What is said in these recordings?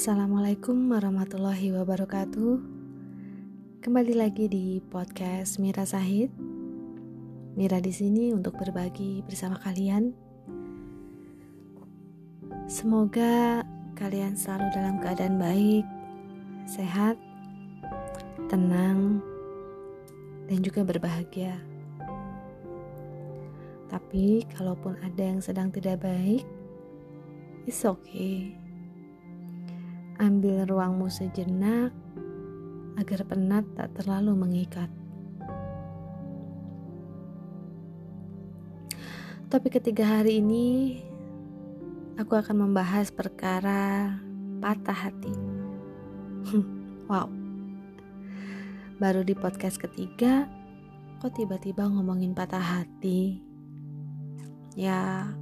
Assalamualaikum warahmatullahi wabarakatuh. Kembali lagi di podcast Mira Sahid. Mira di sini untuk berbagi bersama kalian. Semoga kalian selalu dalam keadaan baik, sehat, tenang, dan juga berbahagia. Tapi kalaupun ada yang sedang tidak baik, it's okay Ambil ruangmu sejenak agar penat tak terlalu mengikat. Topik ketiga hari ini aku akan membahas perkara patah hati. wow. Baru di podcast ketiga kok tiba-tiba ngomongin patah hati? Ya,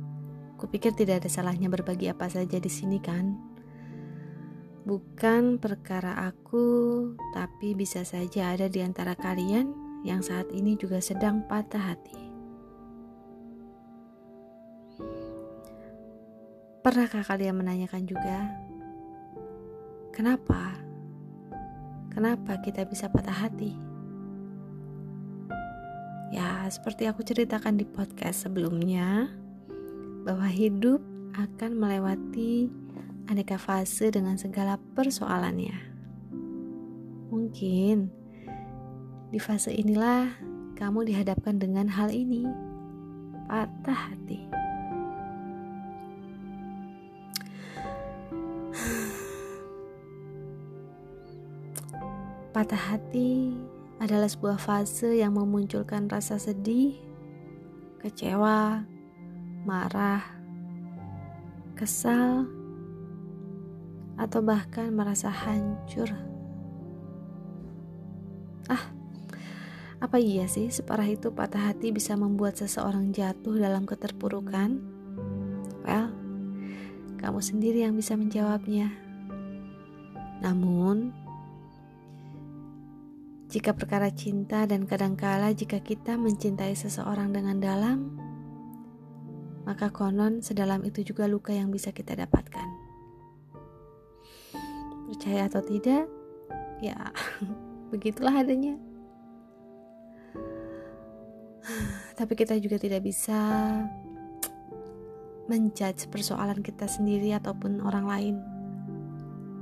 kupikir tidak ada salahnya berbagi apa saja di sini kan bukan perkara aku, tapi bisa saja ada di antara kalian yang saat ini juga sedang patah hati. Pernahkah kalian menanyakan juga, kenapa? Kenapa kita bisa patah hati? Ya, seperti aku ceritakan di podcast sebelumnya, bahwa hidup akan melewati aneka fase dengan segala persoalannya. Mungkin di fase inilah kamu dihadapkan dengan hal ini, patah hati. Patah hati adalah sebuah fase yang memunculkan rasa sedih, kecewa, marah, kesal, atau bahkan merasa hancur. Ah, apa iya sih separah itu patah hati bisa membuat seseorang jatuh dalam keterpurukan? Well, kamu sendiri yang bisa menjawabnya. Namun, jika perkara cinta dan kadangkala jika kita mencintai seseorang dengan dalam, maka konon sedalam itu juga luka yang bisa kita dapatkan percaya atau tidak ya begitulah adanya tapi kita juga tidak bisa menjudge persoalan kita sendiri ataupun orang lain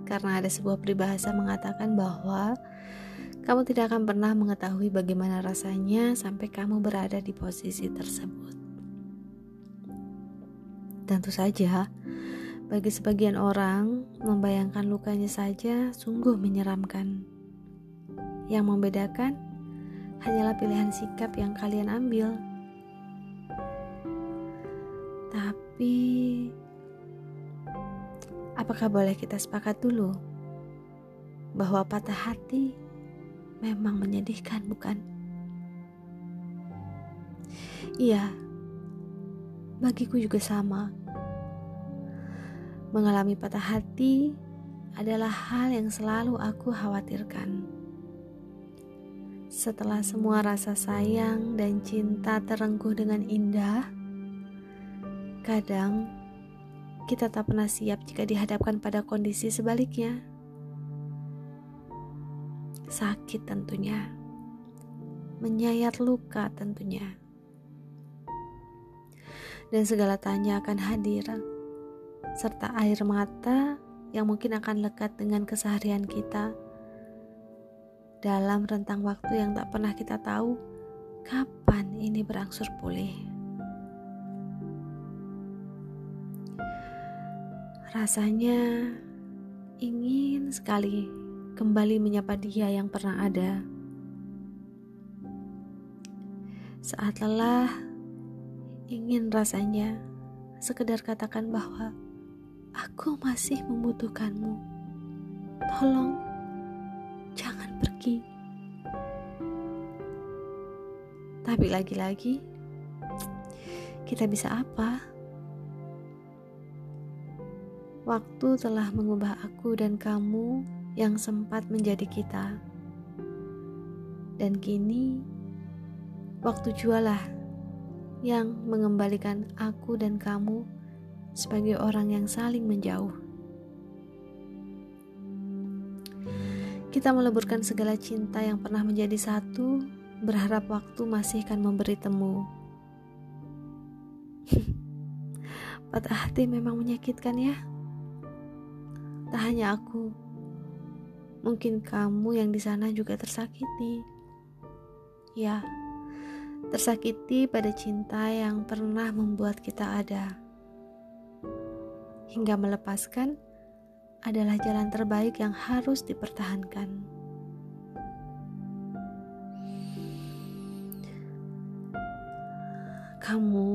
karena ada sebuah peribahasa mengatakan bahwa kamu tidak akan pernah mengetahui bagaimana rasanya sampai kamu berada di posisi tersebut. Tentu saja, bagi sebagian orang, membayangkan lukanya saja sungguh menyeramkan. Yang membedakan hanyalah pilihan sikap yang kalian ambil. Tapi, apakah boleh kita sepakat dulu bahwa patah hati memang menyedihkan, bukan? Iya, bagiku juga sama Mengalami patah hati adalah hal yang selalu aku khawatirkan. Setelah semua rasa sayang dan cinta terengkuh dengan indah, kadang kita tak pernah siap jika dihadapkan pada kondisi sebaliknya. Sakit tentunya, menyayat luka tentunya, dan segala tanya akan hadir serta air mata yang mungkin akan lekat dengan keseharian kita dalam rentang waktu yang tak pernah kita tahu kapan ini berangsur pulih. Rasanya ingin sekali kembali menyapa dia yang pernah ada. Saat lelah, ingin rasanya sekedar katakan bahwa Aku masih membutuhkanmu. Tolong, jangan pergi. Tapi lagi-lagi, kita bisa apa? Waktu telah mengubah aku dan kamu yang sempat menjadi kita. Dan kini, waktu jualah yang mengembalikan aku dan kamu sebagai orang yang saling menjauh. Kita meleburkan segala cinta yang pernah menjadi satu, berharap waktu masih akan memberi temu. Patah hati memang menyakitkan ya. Tak hanya aku, mungkin kamu yang di sana juga tersakiti. Ya, tersakiti pada cinta yang pernah membuat kita ada. Hingga melepaskan adalah jalan terbaik yang harus dipertahankan. Kamu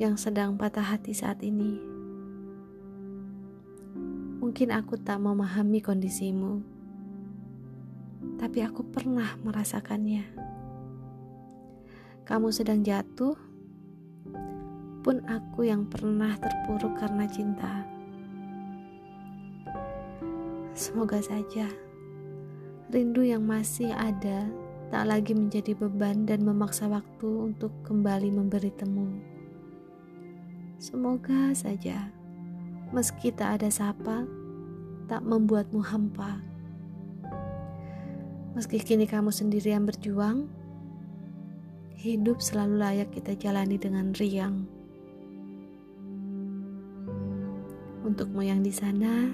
yang sedang patah hati saat ini, mungkin aku tak memahami kondisimu, tapi aku pernah merasakannya. Kamu sedang jatuh, pun aku yang pernah terpuruk karena cinta. Semoga saja rindu yang masih ada tak lagi menjadi beban dan memaksa waktu untuk kembali memberi temu. Semoga saja meski tak ada sapa, tak membuatmu hampa. Meski kini kamu sendirian berjuang, hidup selalu layak kita jalani dengan riang. Untukmu yang di sana,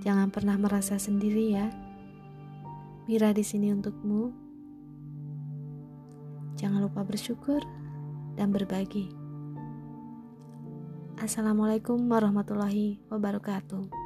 Jangan pernah merasa sendiri ya. Mira di sini untukmu. Jangan lupa bersyukur dan berbagi. Assalamualaikum warahmatullahi wabarakatuh.